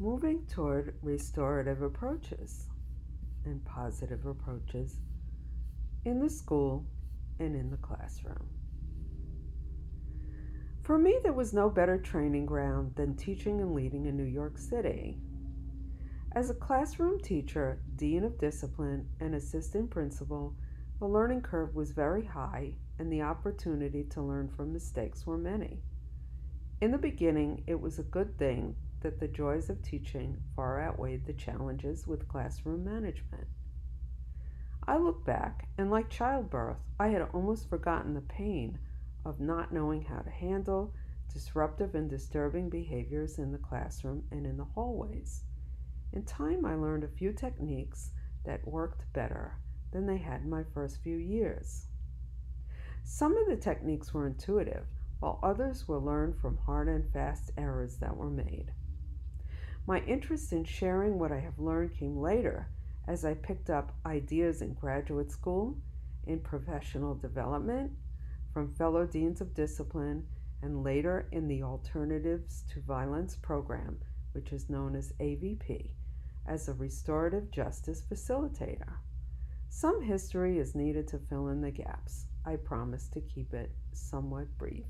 moving toward restorative approaches and positive approaches in the school and in the classroom. For me, there was no better training ground than teaching and leading in New York City. As a classroom teacher, dean of discipline, and assistant principal, the learning curve was very high and the opportunity to learn from mistakes were many. In the beginning, it was a good thing that the joys of teaching far outweighed the challenges with classroom management. I look back, and like childbirth, I had almost forgotten the pain of not knowing how to handle disruptive and disturbing behaviors in the classroom and in the hallways. In time, I learned a few techniques that worked better than they had in my first few years. Some of the techniques were intuitive, while others were learned from hard and fast errors that were made. My interest in sharing what I have learned came later as I picked up ideas in graduate school, in professional development, from fellow deans of discipline, and later in the Alternatives to Violence program, which is known as AVP, as a restorative justice facilitator. Some history is needed to fill in the gaps. I promise to keep it somewhat brief.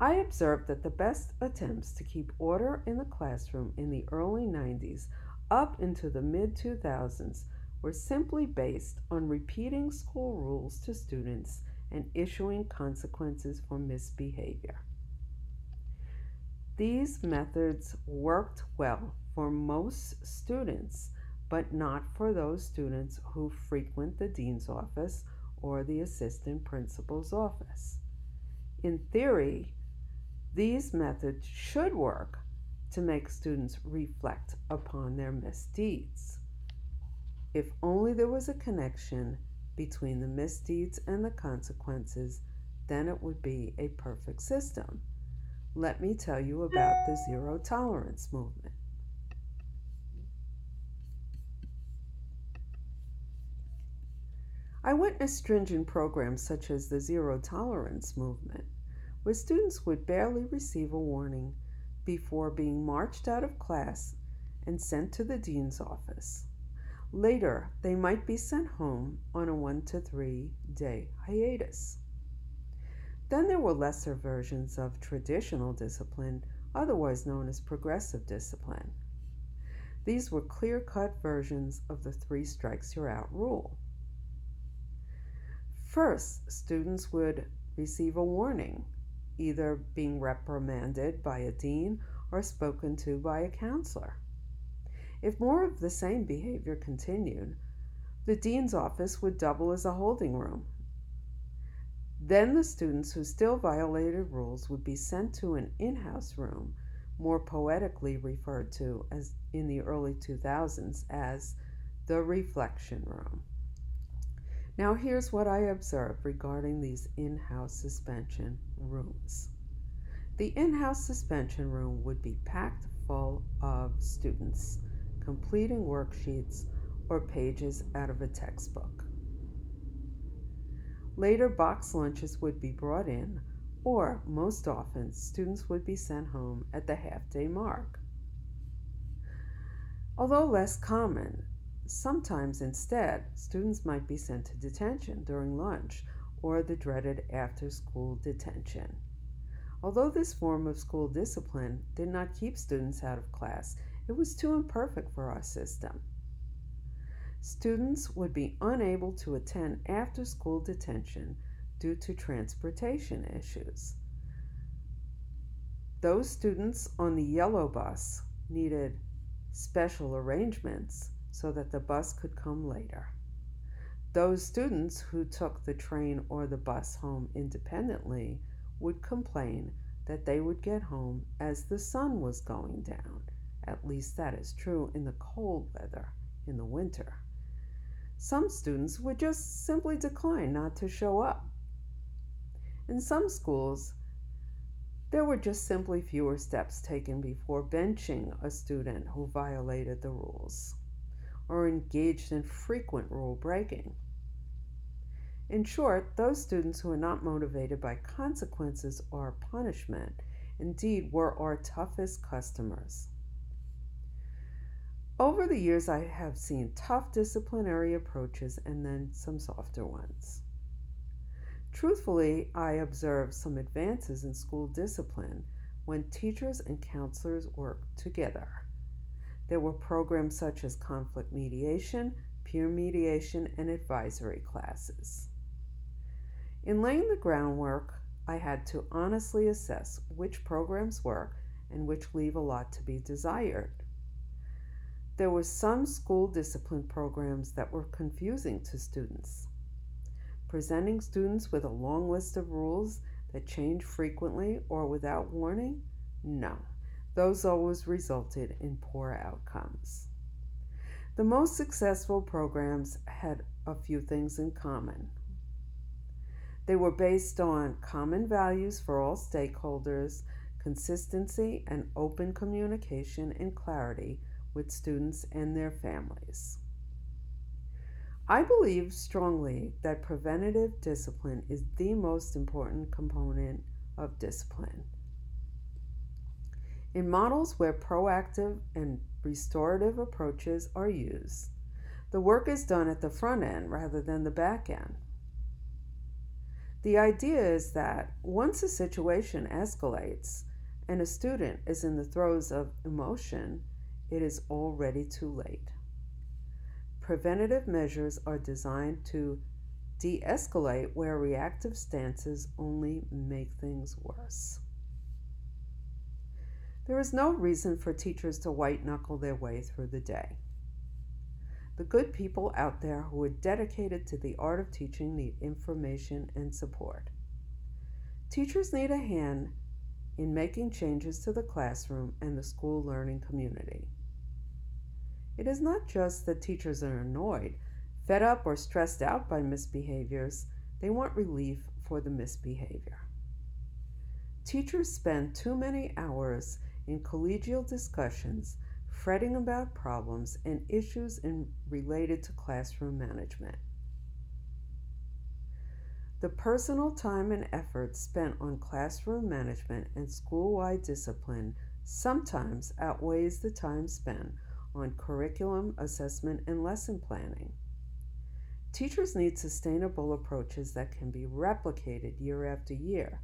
I observed that the best attempts to keep order in the classroom in the early 90s up into the mid 2000s were simply based on repeating school rules to students and issuing consequences for misbehavior. These methods worked well for most students but not for those students who frequent the dean's office or the assistant principal's office. In theory, these methods should work to make students reflect upon their misdeeds. If only there was a connection between the misdeeds and the consequences, then it would be a perfect system. Let me tell you about the zero tolerance movement. I witnessed stringent programs such as the Zero Tolerance Movement, where students would barely receive a warning before being marched out of class and sent to the dean's office. Later, they might be sent home on a one to three day hiatus. Then there were lesser versions of traditional discipline, otherwise known as progressive discipline. These were clear cut versions of the three strikes you're out rule. First, students would receive a warning, either being reprimanded by a dean or spoken to by a counselor. If more of the same behavior continued, the dean's office would double as a holding room. Then the students who still violated rules would be sent to an in house room, more poetically referred to as in the early 2000s as the reflection room. Now, here's what I observed regarding these in house suspension rooms. The in house suspension room would be packed full of students completing worksheets or pages out of a textbook. Later, box lunches would be brought in, or most often, students would be sent home at the half day mark. Although less common, Sometimes, instead, students might be sent to detention during lunch or the dreaded after school detention. Although this form of school discipline did not keep students out of class, it was too imperfect for our system. Students would be unable to attend after school detention due to transportation issues. Those students on the yellow bus needed special arrangements so that the bus could come later. Those students who took the train or the bus home independently would complain that they would get home as the sun was going down. At least that is true in the cold weather in the winter. Some students would just simply decline not to show up. In some schools, there were just simply fewer steps taken before benching a student who violated the rules or engaged in frequent rule breaking. In short, those students who are not motivated by consequences or punishment indeed were our toughest customers. Over the years, I have seen tough disciplinary approaches and then some softer ones. Truthfully, I observed some advances in school discipline when teachers and counselors work together. There were programs such as conflict mediation, peer mediation, and advisory classes. In laying the groundwork, I had to honestly assess which programs work and which leave a lot to be desired. There were some school discipline programs that were confusing to students. Presenting students with a long list of rules that change frequently or without warning? No, those always resulted in poor outcomes. The most successful programs had a few things in common. They were based on common values for all stakeholders, consistency, and open communication and clarity with students and their families. I believe strongly that preventative discipline is the most important component of discipline. In models where proactive and restorative approaches are used, the work is done at the front end rather than the back end. The idea is that once a situation escalates and a student is in the throes of emotion, it is already too late. Preventative measures are designed to de escalate where reactive stances only make things worse. There is no reason for teachers to white knuckle their way through the day. The good people out there who are dedicated to the art of teaching need information and support. Teachers need a hand in making changes to the classroom and the school learning community. It is not just that teachers are annoyed, fed up, or stressed out by misbehaviors, they want relief for the misbehavior. Teachers spend too many hours in collegial discussions fretting about problems and issues in, related to classroom management. The personal time and effort spent on classroom management and school wide discipline sometimes outweighs the time spent on curriculum, assessment, and lesson planning. Teachers need sustainable approaches that can be replicated year after year.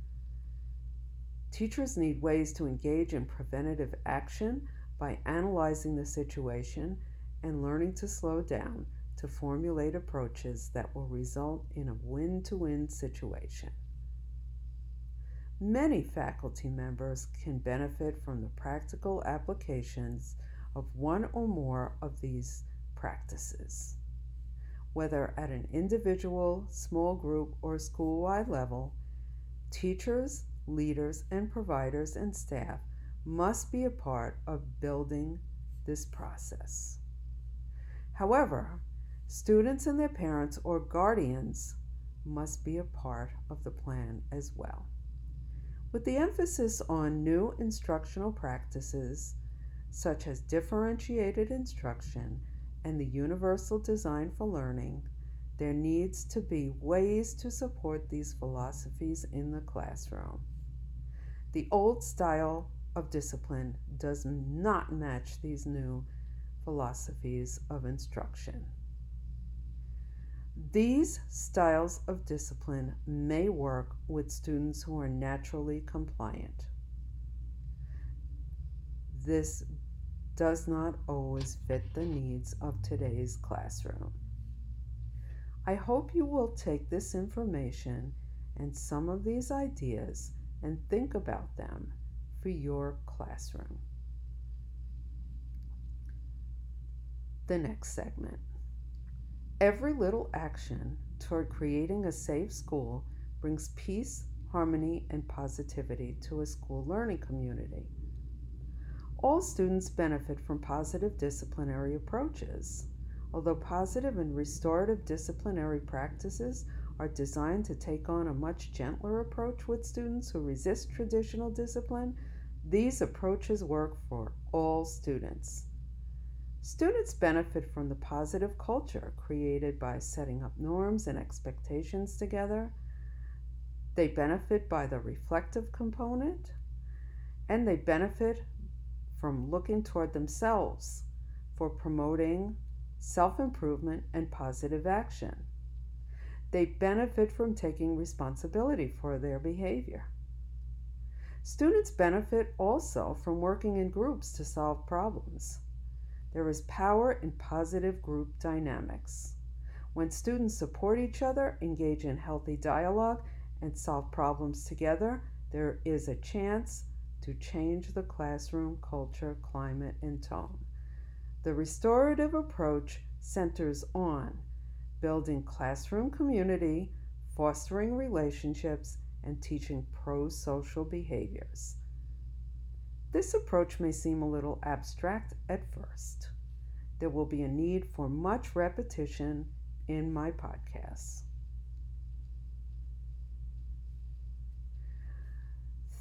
Teachers need ways to engage in preventative action by analyzing the situation and learning to slow down to formulate approaches that will result in a win to win situation. Many faculty members can benefit from the practical applications of one or more of these practices. Whether at an individual, small group, or school wide level, teachers, leaders, and providers and staff must be a part of building this process. However, students and their parents or guardians must be a part of the plan as well. With the emphasis on new instructional practices such as differentiated instruction and the universal design for learning, there needs to be ways to support these philosophies in the classroom. The old style of discipline does not match these new philosophies of instruction. These styles of discipline may work with students who are naturally compliant. This does not always fit the needs of today's classroom. I hope you will take this information and some of these ideas and think about them for your classroom. The next segment. Every little action toward creating a safe school brings peace, harmony, and positivity to a school learning community. All students benefit from positive disciplinary approaches. Although positive and restorative disciplinary practices are designed to take on a much gentler approach with students who resist traditional discipline, these approaches work for all students. Students benefit from the positive culture created by setting up norms and expectations together. They benefit by the reflective component, and they benefit from looking toward themselves for promoting self improvement and positive action. They benefit from taking responsibility for their behavior. Students benefit also from working in groups to solve problems. There is power in positive group dynamics. When students support each other, engage in healthy dialogue, and solve problems together, there is a chance to change the classroom culture, climate, and tone. The restorative approach centers on building classroom community, fostering relationships, and teaching pro social behaviors. This approach may seem a little abstract at first. There will be a need for much repetition in my podcasts.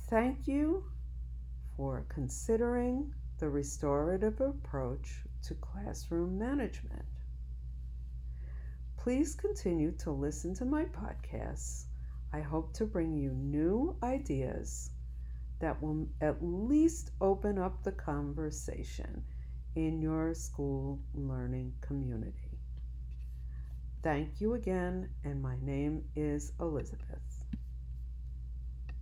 Thank you for considering the restorative approach to classroom management. Please continue to listen to my podcasts. I hope to bring you new ideas that will at least open up the conversation in your school learning community. Thank you again, and my name is Elizabeth.